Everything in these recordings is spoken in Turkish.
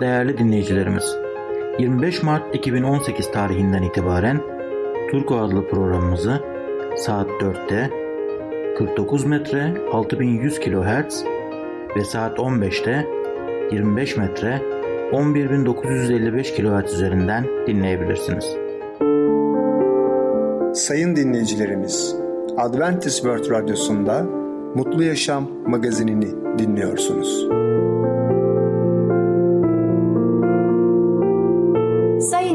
Değerli dinleyicilerimiz, 25 Mart 2018 tarihinden itibaren Turko adlı programımızı saat 4'te 49 metre 6100 kHz ve saat 15'te 25 metre 11955 kHz üzerinden dinleyebilirsiniz. Sayın dinleyicilerimiz, Adventist World Radyosu'nda Mutlu Yaşam magazinini dinliyorsunuz.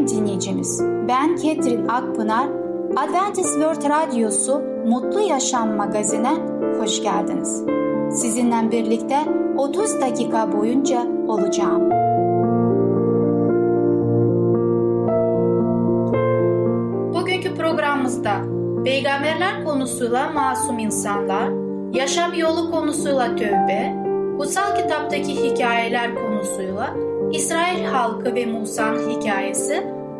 Sayın dinleyicimiz, ben Ketrin Akpınar, Adventist World Radyosu Mutlu Yaşam magazine hoş geldiniz. Sizinle birlikte 30 dakika boyunca olacağım. Bugünkü programımızda peygamberler konusuyla masum insanlar, yaşam yolu konusuyla tövbe, kutsal kitaptaki hikayeler konusuyla İsrail halkı ve Musa'nın hikayesi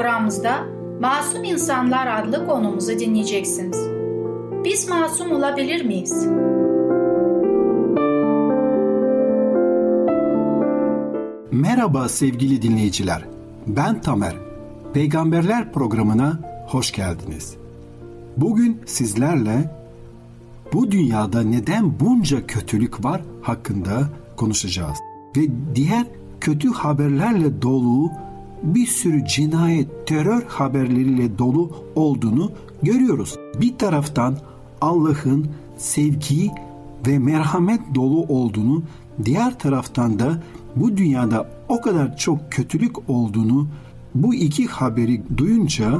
programımızda Masum İnsanlar adlı konumuzu dinleyeceksiniz. Biz masum olabilir miyiz? Merhaba sevgili dinleyiciler. Ben Tamer. Peygamberler programına hoş geldiniz. Bugün sizlerle bu dünyada neden bunca kötülük var hakkında konuşacağız. Ve diğer kötü haberlerle dolu bir sürü cinayet, terör haberleriyle dolu olduğunu görüyoruz. Bir taraftan Allah'ın sevgi ve merhamet dolu olduğunu, diğer taraftan da bu dünyada o kadar çok kötülük olduğunu bu iki haberi duyunca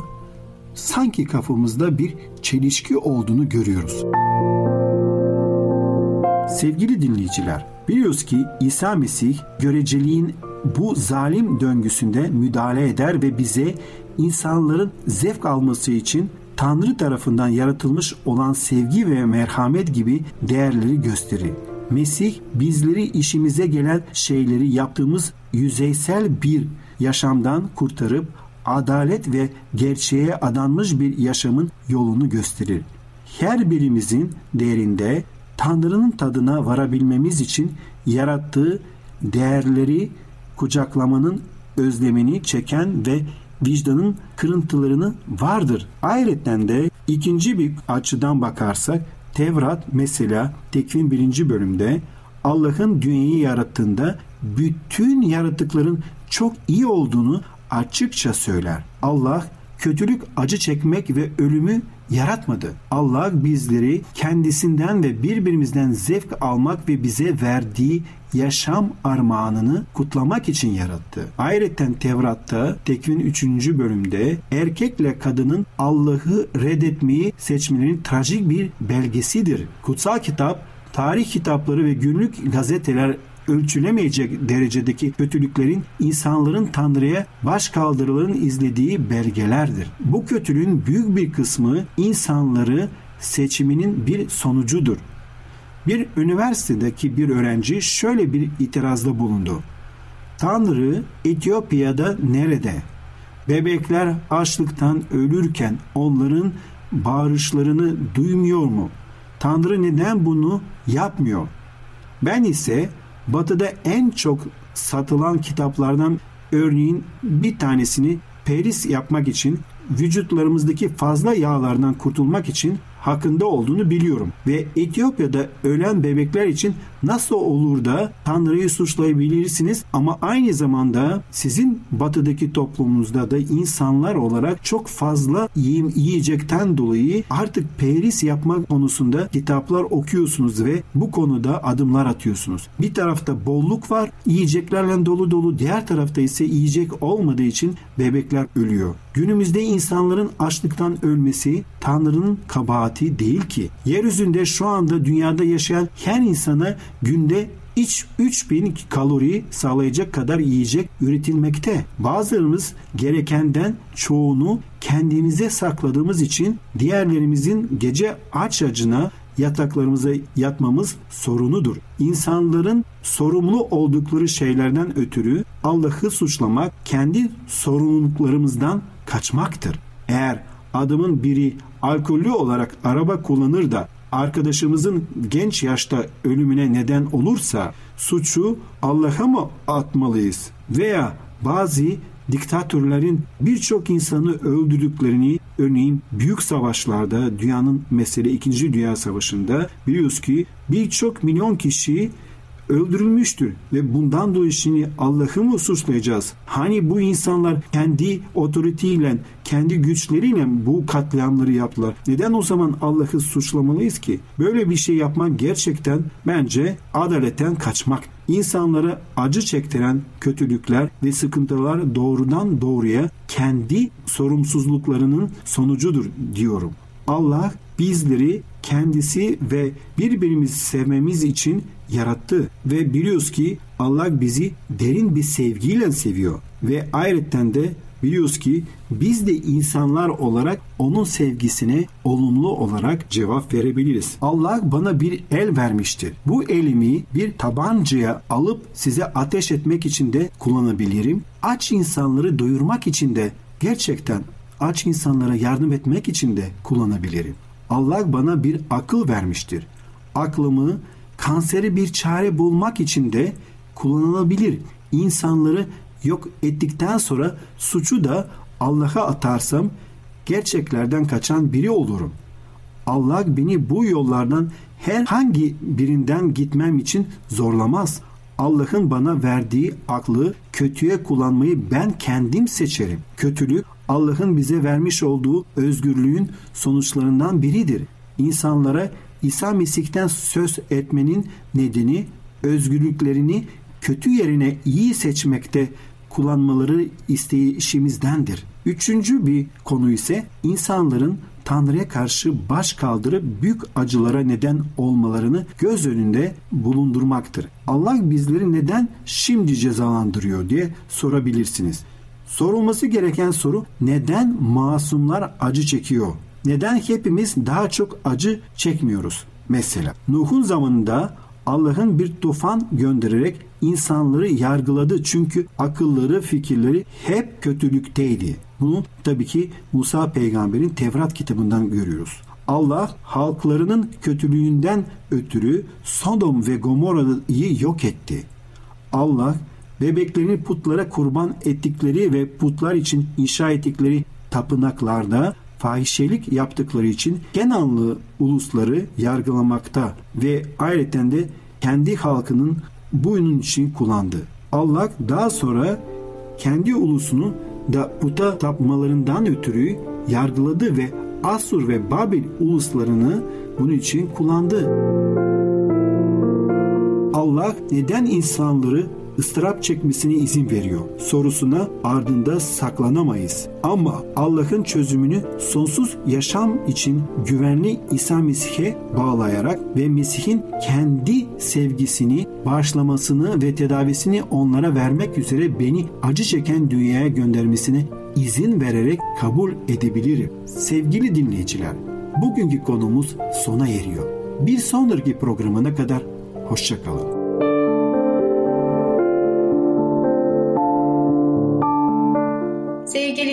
sanki kafamızda bir çelişki olduğunu görüyoruz. Sevgili dinleyiciler, biliyoruz ki İsa Mesih göreceliğin bu zalim döngüsünde müdahale eder ve bize insanların zevk alması için Tanrı tarafından yaratılmış olan sevgi ve merhamet gibi değerleri gösterir. Mesih bizleri işimize gelen şeyleri yaptığımız yüzeysel bir yaşamdan kurtarıp adalet ve gerçeğe adanmış bir yaşamın yolunu gösterir. Her birimizin değerinde Tanrı'nın tadına varabilmemiz için yarattığı değerleri kucaklamanın özlemini çeken ve vicdanın kırıntılarını vardır. Ayrıca de ikinci bir açıdan bakarsak Tevrat mesela Tekvin birinci bölümde Allah'ın dünyayı yarattığında bütün yaratıkların çok iyi olduğunu açıkça söyler. Allah kötülük, acı çekmek ve ölümü yaratmadı. Allah bizleri kendisinden ve birbirimizden zevk almak ve bize verdiği yaşam armağanını kutlamak için yarattı. Ayrıca Tevrat'ta Tekvin 3. bölümde erkekle kadının Allah'ı reddetmeyi seçmelerinin trajik bir belgesidir. Kutsal kitap tarih kitapları ve günlük gazeteler ölçülemeyecek derecedeki kötülüklerin insanların Tanrı'ya baş kaldırıların izlediği belgelerdir. Bu kötülüğün büyük bir kısmı insanları seçiminin bir sonucudur. Bir üniversitedeki bir öğrenci şöyle bir itirazda bulundu. Tanrı Etiyopya'da nerede? Bebekler açlıktan ölürken onların bağırışlarını duymuyor mu? Tanrı neden bunu yapmıyor? Ben ise Batı'da en çok satılan kitaplardan örneğin bir tanesini peris yapmak için vücutlarımızdaki fazla yağlardan kurtulmak için hakkında olduğunu biliyorum. Ve Etiyopya'da ölen bebekler için nasıl olur da Tanrı'yı suçlayabilirsiniz ama aynı zamanda sizin batıdaki toplumunuzda da insanlar olarak çok fazla yiyim, yiyecekten dolayı artık peris yapmak konusunda kitaplar okuyorsunuz ve bu konuda adımlar atıyorsunuz. Bir tarafta bolluk var, yiyeceklerle dolu dolu, diğer tarafta ise yiyecek olmadığı için bebekler ölüyor. Günümüzde insanların açlıktan ölmesi Tanrı'nın kabahati saati değil ki. Yeryüzünde şu anda dünyada yaşayan her insana günde iç 3000 kalori sağlayacak kadar yiyecek üretilmekte. Bazılarımız gerekenden çoğunu kendimize sakladığımız için diğerlerimizin gece aç acına yataklarımıza yatmamız sorunudur. İnsanların sorumlu oldukları şeylerden ötürü Allah'ı suçlamak kendi sorumluluklarımızdan kaçmaktır. Eğer adamın biri alkollü olarak araba kullanır da arkadaşımızın genç yaşta ölümüne neden olursa suçu Allah'a mı atmalıyız? Veya bazı diktatörlerin birçok insanı öldürdüklerini örneğin büyük savaşlarda dünyanın mesele 2. Dünya Savaşı'nda biliyoruz ki birçok milyon kişi öldürülmüştür ve bundan dolayı şimdi Allah'ı mı suçlayacağız? Hani bu insanlar kendi otoriteyle, kendi güçleriyle bu katliamları yaptılar. Neden o zaman Allah'ı suçlamalıyız ki? Böyle bir şey yapmak gerçekten bence adaletten kaçmak. İnsanlara acı çektiren kötülükler ve sıkıntılar doğrudan doğruya kendi sorumsuzluklarının sonucudur diyorum. Allah bizleri kendisi ve birbirimizi sevmemiz için yarattı ve biliyoruz ki Allah bizi derin bir sevgiyle seviyor ve ayrıca de biliyoruz ki biz de insanlar olarak onun sevgisine olumlu olarak cevap verebiliriz. Allah bana bir el vermiştir. Bu elimi bir tabancaya alıp size ateş etmek için de kullanabilirim. Aç insanları doyurmak için de gerçekten aç insanlara yardım etmek için de kullanabilirim. Allah bana bir akıl vermiştir. Aklımı kanseri bir çare bulmak için de kullanılabilir. İnsanları yok ettikten sonra suçu da Allah'a atarsam gerçeklerden kaçan biri olurum. Allah beni bu yollardan herhangi birinden gitmem için zorlamaz. Allah'ın bana verdiği aklı kötüye kullanmayı ben kendim seçerim. Kötülük Allah'ın bize vermiş olduğu özgürlüğün sonuçlarından biridir. İnsanlara İsa Mesih'ten söz etmenin nedeni özgürlüklerini kötü yerine iyi seçmekte kullanmaları isteyişimizdendir. Üçüncü bir konu ise insanların Tanrı'ya karşı baş kaldırıp büyük acılara neden olmalarını göz önünde bulundurmaktır. Allah bizleri neden şimdi cezalandırıyor diye sorabilirsiniz. Sorulması gereken soru neden masumlar acı çekiyor? Neden hepimiz daha çok acı çekmiyoruz? Mesela Nuh'un zamanında Allah'ın bir tufan göndererek insanları yargıladı çünkü akılları, fikirleri hep kötülükteydi. Bunu tabii ki Musa peygamberin Tevrat kitabından görüyoruz. Allah halklarının kötülüğünden ötürü Sodom ve Gomorra'yı yok etti. Allah bebeklerini putlara kurban ettikleri ve putlar için inşa ettikleri tapınaklarda fahişelik yaptıkları için Kenanlı ulusları yargılamakta ve ayrıca de kendi halkının bunun için kullandı. Allah daha sonra kendi ulusunu da puta tapmalarından ötürü yargıladı ve Asur ve Babil uluslarını bunun için kullandı. Allah neden insanları ıstırap çekmesine izin veriyor sorusuna ardında saklanamayız. Ama Allah'ın çözümünü sonsuz yaşam için güvenli İsa Mesih'e bağlayarak ve Mesih'in kendi sevgisini, bağışlamasını ve tedavisini onlara vermek üzere beni acı çeken dünyaya göndermesine izin vererek kabul edebilirim. Sevgili dinleyiciler, bugünkü konumuz sona eriyor. Bir sonraki programına kadar hoşçakalın.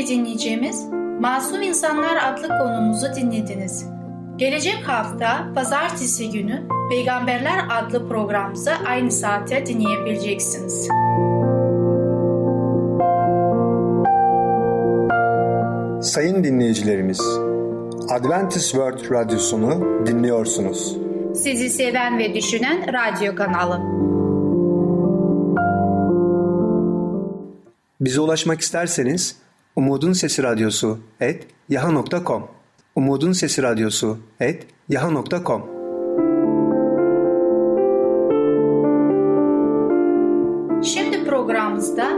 Dinleyicimiz, Masum İnsanlar adlı konumuzu dinlediniz. Gelecek hafta pazartesi günü Peygamberler adlı programımızı aynı saate dinleyebileceksiniz. Sayın dinleyicilerimiz, Adventist World Radyosunu dinliyorsunuz. Sizi seven ve düşünen radyo kanalı. Bize ulaşmak isterseniz Umutun Sesi Radyosu et yaha.com Umutun Sesi Radyosu et yaha.com Şimdi programımızda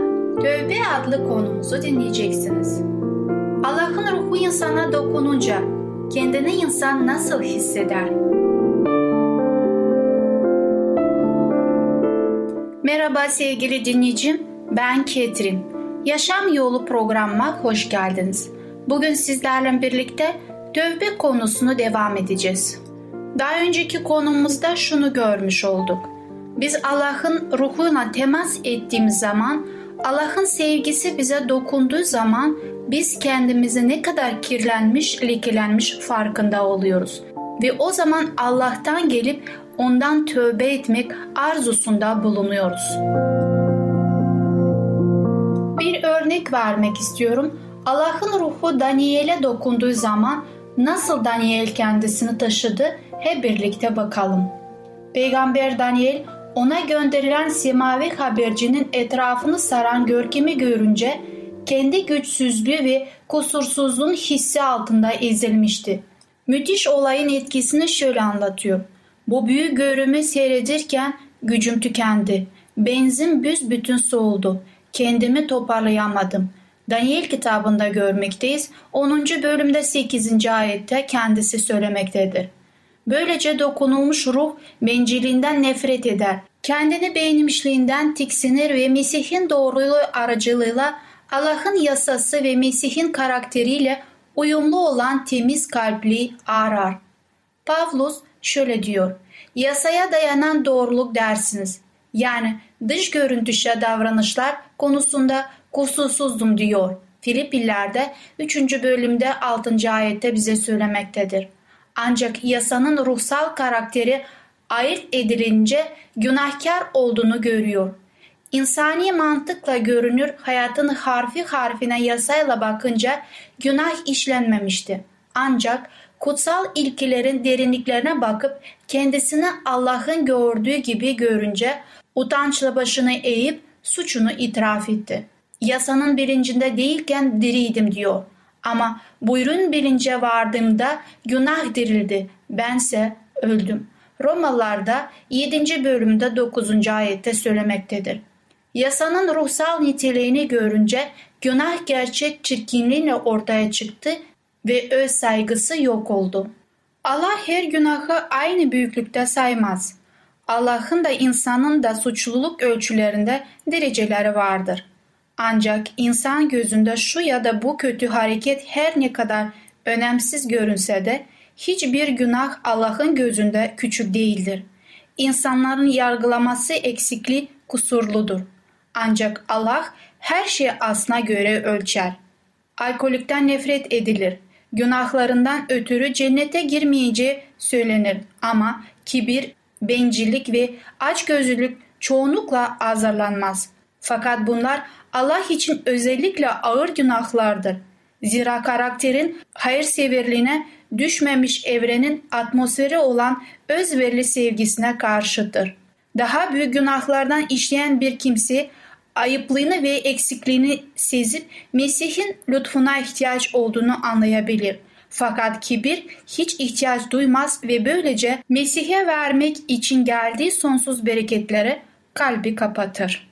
Tövbe adlı konumuzu dinleyeceksiniz. Allah'ın ruhu insana dokununca kendini insan nasıl hisseder? Merhaba sevgili dinleyicim, ben Ketrin. Yaşam Yolu programıma hoş geldiniz. Bugün sizlerle birlikte tövbe konusunu devam edeceğiz. Daha önceki konumuzda şunu görmüş olduk. Biz Allah'ın ruhuyla temas ettiğimiz zaman, Allah'ın sevgisi bize dokunduğu zaman biz kendimizi ne kadar kirlenmiş, lekelenmiş farkında oluyoruz. Ve o zaman Allah'tan gelip ondan tövbe etmek arzusunda bulunuyoruz. Bir örnek vermek istiyorum. Allah'ın ruhu Daniel'e dokunduğu zaman nasıl Daniel kendisini taşıdı hep birlikte bakalım. Peygamber Daniel ona gönderilen semavi habercinin etrafını saran görkemi görünce kendi güçsüzlüğü ve kusursuzluğun hissi altında ezilmişti. Müthiş olayın etkisini şöyle anlatıyor. Bu büyük görümü seyredirken gücüm tükendi. Benzin büsbütün soğudu. Kendimi toparlayamadım. Daniel kitabında görmekteyiz. 10. bölümde 8. ayette kendisi söylemektedir. Böylece dokunulmuş ruh benciliğinden nefret eder. Kendini beğenmişliğinden tiksinir ve Mesih'in doğruluğu aracılığıyla Allah'ın yasası ve Mesih'in karakteriyle uyumlu olan temiz kalpli arar. Pavlus şöyle diyor. Yasaya dayanan doğruluk dersiniz. Yani dış görüntüşe davranışlar konusunda kusursuzdum diyor. Filipillerde 3. bölümde 6. ayette bize söylemektedir. Ancak yasanın ruhsal karakteri ayırt edilince günahkar olduğunu görüyor. İnsani mantıkla görünür hayatın harfi harfine yasayla bakınca günah işlenmemişti. Ancak kutsal ilkilerin derinliklerine bakıp kendisini Allah'ın gördüğü gibi görünce utançla başını eğip suçunu itiraf etti. Yasanın bilincinde değilken diriydim diyor. Ama buyurun bilince vardığımda günah dirildi. Bense öldüm. Romalılarda 7. bölümde 9. ayette söylemektedir. Yasanın ruhsal niteliğini görünce günah gerçek çirkinliğiyle ortaya çıktı ve öz saygısı yok oldu. Allah her günahı aynı büyüklükte saymaz. Allah'ın da insanın da suçluluk ölçülerinde dereceleri vardır. Ancak insan gözünde şu ya da bu kötü hareket her ne kadar önemsiz görünse de hiçbir günah Allah'ın gözünde küçük değildir. İnsanların yargılaması eksikliği kusurludur. Ancak Allah her şeyi aslına göre ölçer. Alkolikten nefret edilir. Günahlarından ötürü cennete girmeyeceği söylenir ama kibir, bencillik ve açgözlülük çoğunlukla azarlanmaz. Fakat bunlar Allah için özellikle ağır günahlardır. Zira karakterin hayırseverliğine düşmemiş evrenin atmosferi olan özverili sevgisine karşıdır. Daha büyük günahlardan işleyen bir kimse ayıplığını ve eksikliğini sezip Mesih'in lütfuna ihtiyaç olduğunu anlayabilir. Fakat kibir hiç ihtiyaç duymaz ve böylece Mesih'e vermek için geldiği sonsuz bereketlere kalbi kapatır.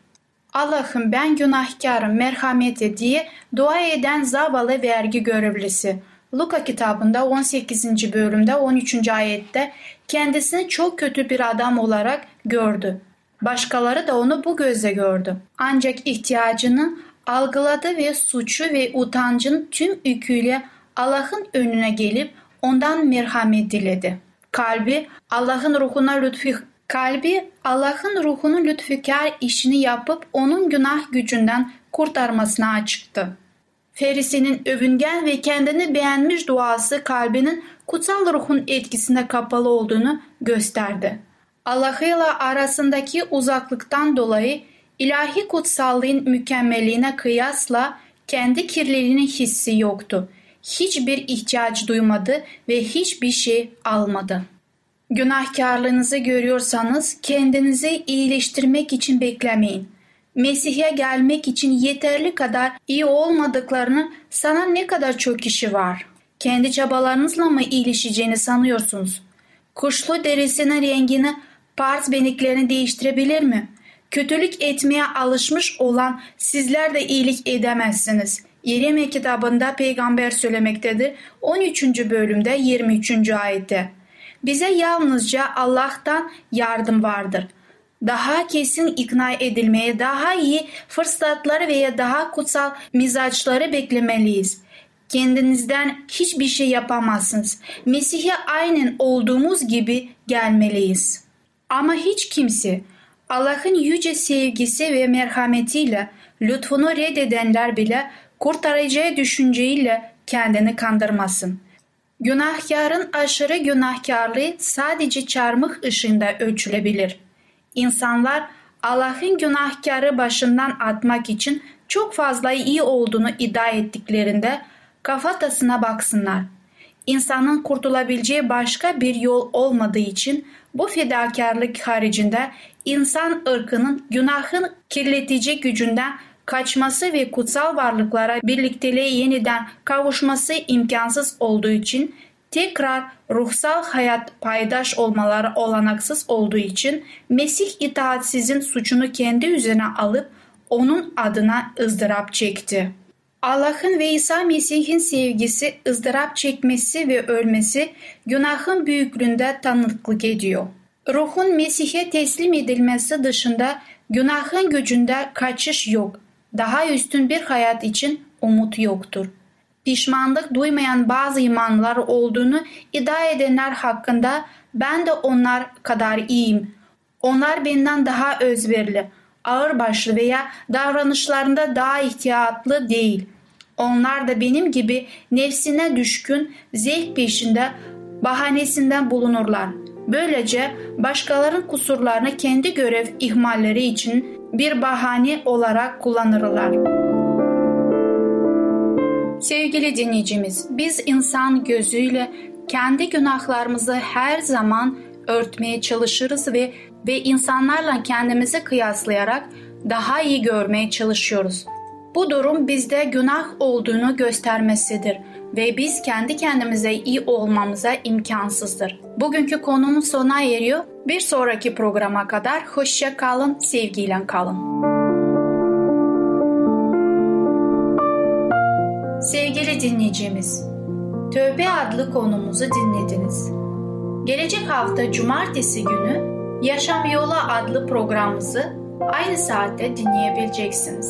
Allah'ım ben günahkarım merhamet et diye dua eden zavallı vergi görevlisi. Luka kitabında 18. bölümde 13. ayette kendisini çok kötü bir adam olarak gördü. Başkaları da onu bu gözle gördü. Ancak ihtiyacını algıladı ve suçu ve utancın tüm yüküyle Allah'ın önüne gelip ondan merhamet diledi. Kalbi Allah'ın ruhuna lütfu kalbi Allah'ın ruhunun lütfukar işini yapıp onun günah gücünden kurtarmasına açıktı. Ferisi'nin övüngen ve kendini beğenmiş duası kalbinin kutsal ruhun etkisine kapalı olduğunu gösterdi. Allah'ıyla arasındaki uzaklıktan dolayı ilahi kutsallığın mükemmelliğine kıyasla kendi kirliliğinin hissi yoktu. Hiçbir ihtiyaç duymadı ve hiçbir şey almadı. Günahkarlığınızı görüyorsanız kendinizi iyileştirmek için beklemeyin. Mesih'e gelmek için yeterli kadar iyi olmadıklarını sana ne kadar çok kişi var. Kendi çabalarınızla mı iyileşeceğini sanıyorsunuz? Kuşlu derisinin rengini Pars beniklerini değiştirebilir mi? Kötülük etmeye alışmış olan sizler de iyilik edemezsiniz. Yeremye kitabında peygamber söylemektedir. 13. bölümde 23. ayette. Bize yalnızca Allah'tan yardım vardır. Daha kesin ikna edilmeye, daha iyi fırsatları veya daha kutsal mizaçları beklemeliyiz. Kendinizden hiçbir şey yapamazsınız. Mesih'e aynen olduğumuz gibi gelmeliyiz. Ama hiç kimse Allah'ın yüce sevgisi ve merhametiyle lütfunu reddedenler bile kurtaracağı düşünceyle kendini kandırmasın. Günahkarın aşırı günahkarlığı sadece çarmıh ışığında ölçülebilir. İnsanlar Allah'ın günahkarı başından atmak için çok fazla iyi olduğunu iddia ettiklerinde kafatasına baksınlar. İnsanın kurtulabileceği başka bir yol olmadığı için bu fedakarlık haricinde insan ırkının günahın kirletici gücünden kaçması ve kutsal varlıklara birlikteliğe yeniden kavuşması imkansız olduğu için tekrar ruhsal hayat paydaş olmaları olanaksız olduğu için Mesih itaatsizin suçunu kendi üzerine alıp onun adına ızdırap çekti. Allah'ın ve İsa Mesih'in sevgisi ızdırap çekmesi ve ölmesi günahın büyüklüğünde tanıklık ediyor. Ruhun Mesih'e teslim edilmesi dışında günahın gücünde kaçış yok. Daha üstün bir hayat için umut yoktur. Pişmanlık duymayan bazı imanlar olduğunu iddia edenler hakkında ben de onlar kadar iyiyim. Onlar benden daha özverili, ağırbaşlı veya davranışlarında daha ihtiyatlı değil. Onlar da benim gibi nefsine düşkün, zevk peşinde, bahanesinden bulunurlar. Böylece başkalarının kusurlarını kendi görev ihmalleri için bir bahane olarak kullanırlar. Sevgili dinleyicimiz, biz insan gözüyle kendi günahlarımızı her zaman örtmeye çalışırız ve ve insanlarla kendimizi kıyaslayarak daha iyi görmeye çalışıyoruz. Bu durum bizde günah olduğunu göstermesidir ve biz kendi kendimize iyi olmamıza imkansızdır. Bugünkü konumuz sona eriyor. Bir sonraki programa kadar hoşça kalın, sevgiyle kalın. Sevgili dinleyicimiz, Tövbe adlı konumuzu dinlediniz. Gelecek hafta cumartesi günü Yaşam Yolu adlı programımızı aynı saatte dinleyebileceksiniz.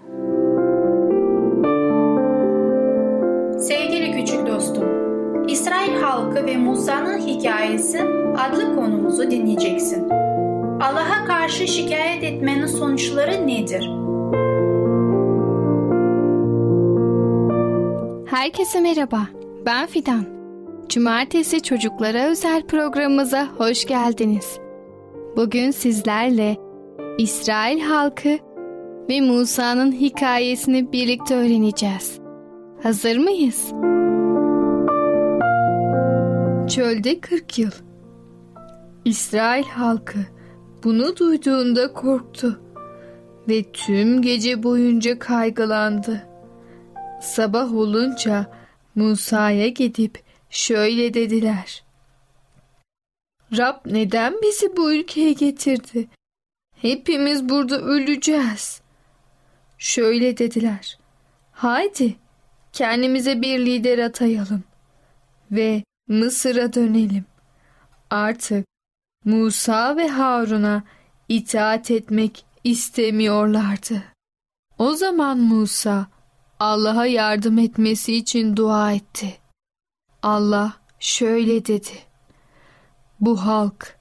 İsrail halkı ve Musa'nın hikayesi adlı konumuzu dinleyeceksin. Allah'a karşı şikayet etmenin sonuçları nedir? Herkese merhaba, ben Fidan. Cumartesi çocuklara özel programımıza hoş geldiniz. Bugün sizlerle İsrail halkı ve Musa'nın hikayesini birlikte öğreneceğiz. Hazır mıyız? Çölde 40 yıl. İsrail halkı bunu duyduğunda korktu ve tüm gece boyunca kaygılandı. Sabah olunca Musa'ya gidip şöyle dediler. Rab neden bizi bu ülkeye getirdi? Hepimiz burada öleceğiz. Şöyle dediler. Haydi kendimize bir lider atayalım ve Mısır'a dönelim. Artık Musa ve Harun'a itaat etmek istemiyorlardı. O zaman Musa Allah'a yardım etmesi için dua etti. Allah şöyle dedi. Bu halk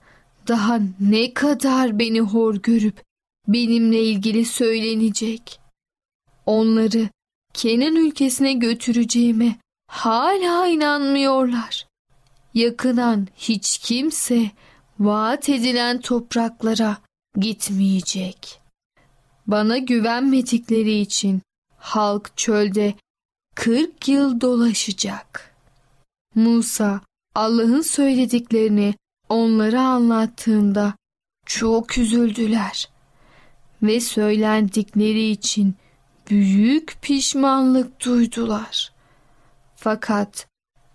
daha ne kadar beni hor görüp benimle ilgili söylenecek. Onları Kenan ülkesine götüreceğime hala inanmıyorlar. Yakınan hiç kimse vaat edilen topraklara gitmeyecek. Bana güvenmedikleri için halk çölde 40 yıl dolaşacak. Musa Allah'ın söylediklerini onlara anlattığında çok üzüldüler ve söylendikleri için büyük pişmanlık duydular. Fakat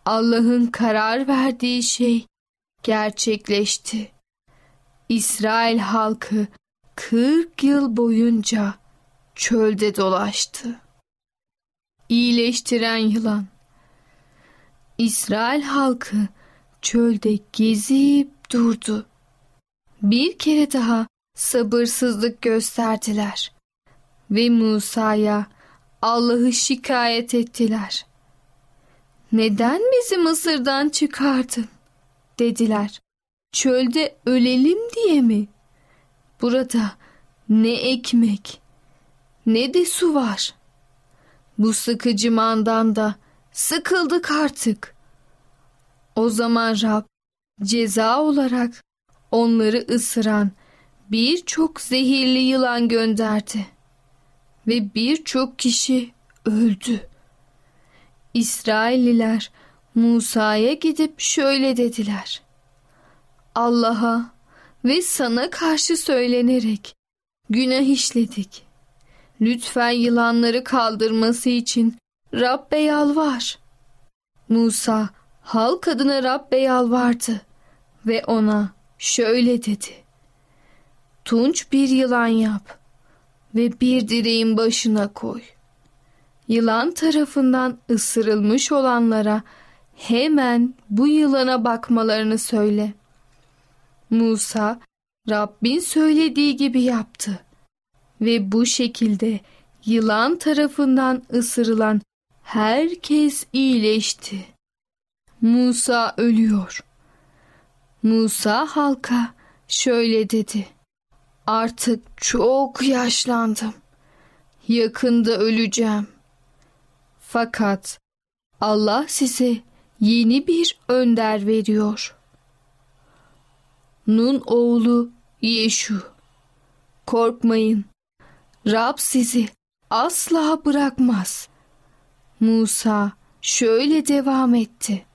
Allah'ın karar verdiği şey gerçekleşti. İsrail halkı 40 yıl boyunca çölde dolaştı. İyileştiren yılan İsrail halkı çölde gezip durdu. Bir kere daha sabırsızlık gösterdiler ve Musa'ya Allah'ı şikayet ettiler. Neden bizi Mısır'dan çıkardın? dediler. Çölde ölelim diye mi? Burada ne ekmek ne de su var. Bu sıkıcı mandan da sıkıldık artık. O zaman Rab ceza olarak onları ısıran birçok zehirli yılan gönderdi ve birçok kişi öldü. İsrailliler Musa'ya gidip şöyle dediler. Allah'a ve sana karşı söylenerek günah işledik. Lütfen yılanları kaldırması için Rabbe yalvar. Musa halk adına Rabbe yalvardı ve ona şöyle dedi. Tunç bir yılan yap ve bir direğin başına koy. Yılan tarafından ısırılmış olanlara hemen bu yılana bakmalarını söyle. Musa Rabbin söylediği gibi yaptı ve bu şekilde yılan tarafından ısırılan herkes iyileşti. Musa ölüyor. Musa halka şöyle dedi. Artık çok yaşlandım. Yakında öleceğim. Fakat Allah size yeni bir önder veriyor. Nun oğlu Yeşu. Korkmayın. Rab sizi asla bırakmaz. Musa şöyle devam etti.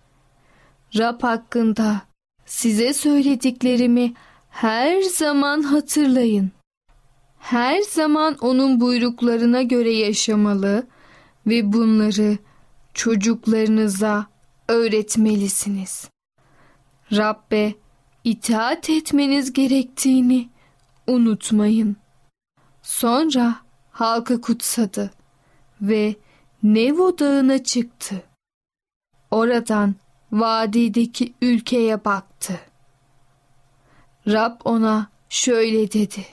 Rab hakkında size söylediklerimi her zaman hatırlayın. Her zaman onun buyruklarına göre yaşamalı ve bunları çocuklarınıza öğretmelisiniz. Rabbe itaat etmeniz gerektiğini unutmayın. Sonra halkı kutsadı ve Nevo dağına çıktı. Oradan vadideki ülkeye baktı. Rab ona şöyle dedi.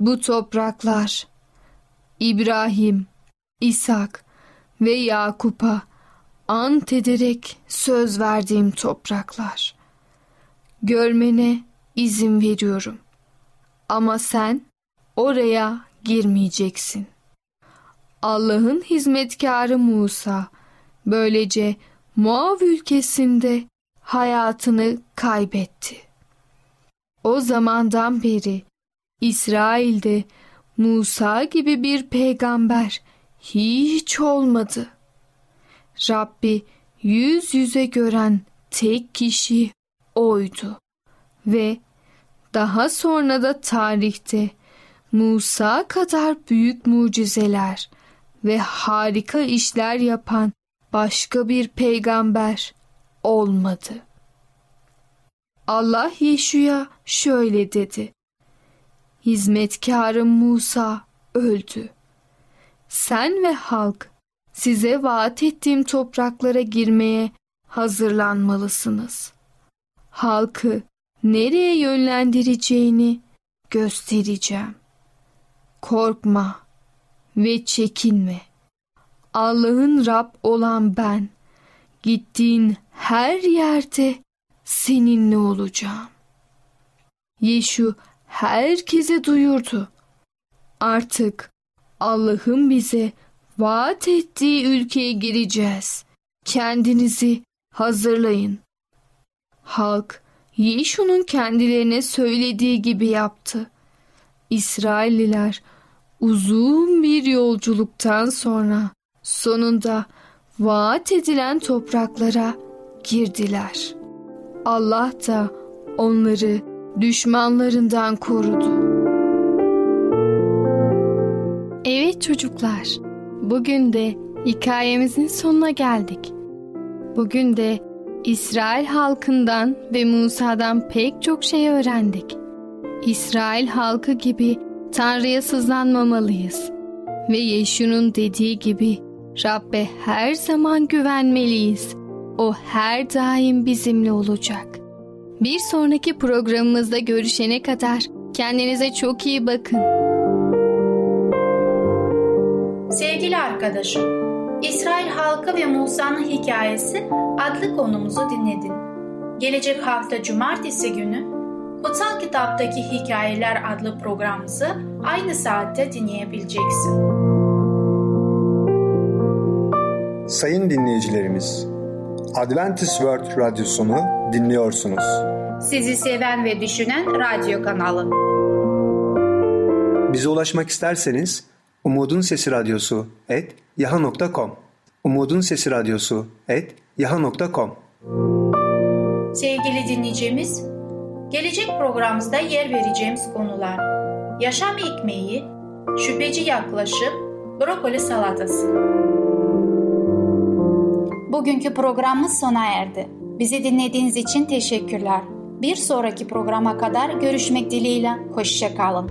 Bu topraklar İbrahim, İshak ve Yakup'a ant ederek söz verdiğim topraklar. Görmene izin veriyorum. Ama sen oraya girmeyeceksin. Allah'ın hizmetkarı Musa böylece Moav ülkesinde hayatını kaybetti. O zamandan beri İsrail'de Musa gibi bir peygamber hiç olmadı. Rabbi yüz yüze gören tek kişi oydu ve daha sonra da tarihte Musa kadar büyük mucizeler ve harika işler yapan başka bir peygamber olmadı. Allah Yeşu'ya şöyle dedi. Hizmetkarım Musa öldü. Sen ve halk size vaat ettiğim topraklara girmeye hazırlanmalısınız. Halkı nereye yönlendireceğini göstereceğim. Korkma ve çekinme. Allah'ın Rab olan ben, gittiğin her yerde seninle olacağım. Yeşu herkese duyurdu. Artık Allah'ın bize vaat ettiği ülkeye gireceğiz. Kendinizi hazırlayın. Halk Yeşu'nun kendilerine söylediği gibi yaptı. İsrailliler uzun bir yolculuktan sonra sonunda vaat edilen topraklara girdiler. Allah da onları düşmanlarından korudu. Evet çocuklar, bugün de hikayemizin sonuna geldik. Bugün de İsrail halkından ve Musa'dan pek çok şey öğrendik. İsrail halkı gibi Tanrı'ya sızlanmamalıyız. Ve Yeşu'nun dediği gibi Rabbe her zaman güvenmeliyiz. O her daim bizimle olacak. Bir sonraki programımızda görüşene kadar kendinize çok iyi bakın. Sevgili arkadaşım, İsrail halkı ve Musa'nın hikayesi adlı konumuzu dinledin. Gelecek hafta cumartesi günü Kutsal Kitaptaki Hikayeler adlı programımızı aynı saatte dinleyebileceksin. Sayın dinleyicilerimiz, Adventist World Radyosunu dinliyorsunuz. Sizi seven ve düşünen radyo kanalı. Bize ulaşmak isterseniz Umutun Sesi Radyosu et yaha.com Umutun Sesi Radyosu et yaha.com Sevgili dinleyicimiz, gelecek programımızda yer vereceğimiz konular Yaşam ekmeği, şüpheci yaklaşım, brokoli salatası. Bugünkü programımız sona erdi. Bizi dinlediğiniz için teşekkürler. Bir sonraki programa kadar görüşmek dileğiyle. Hoşçakalın.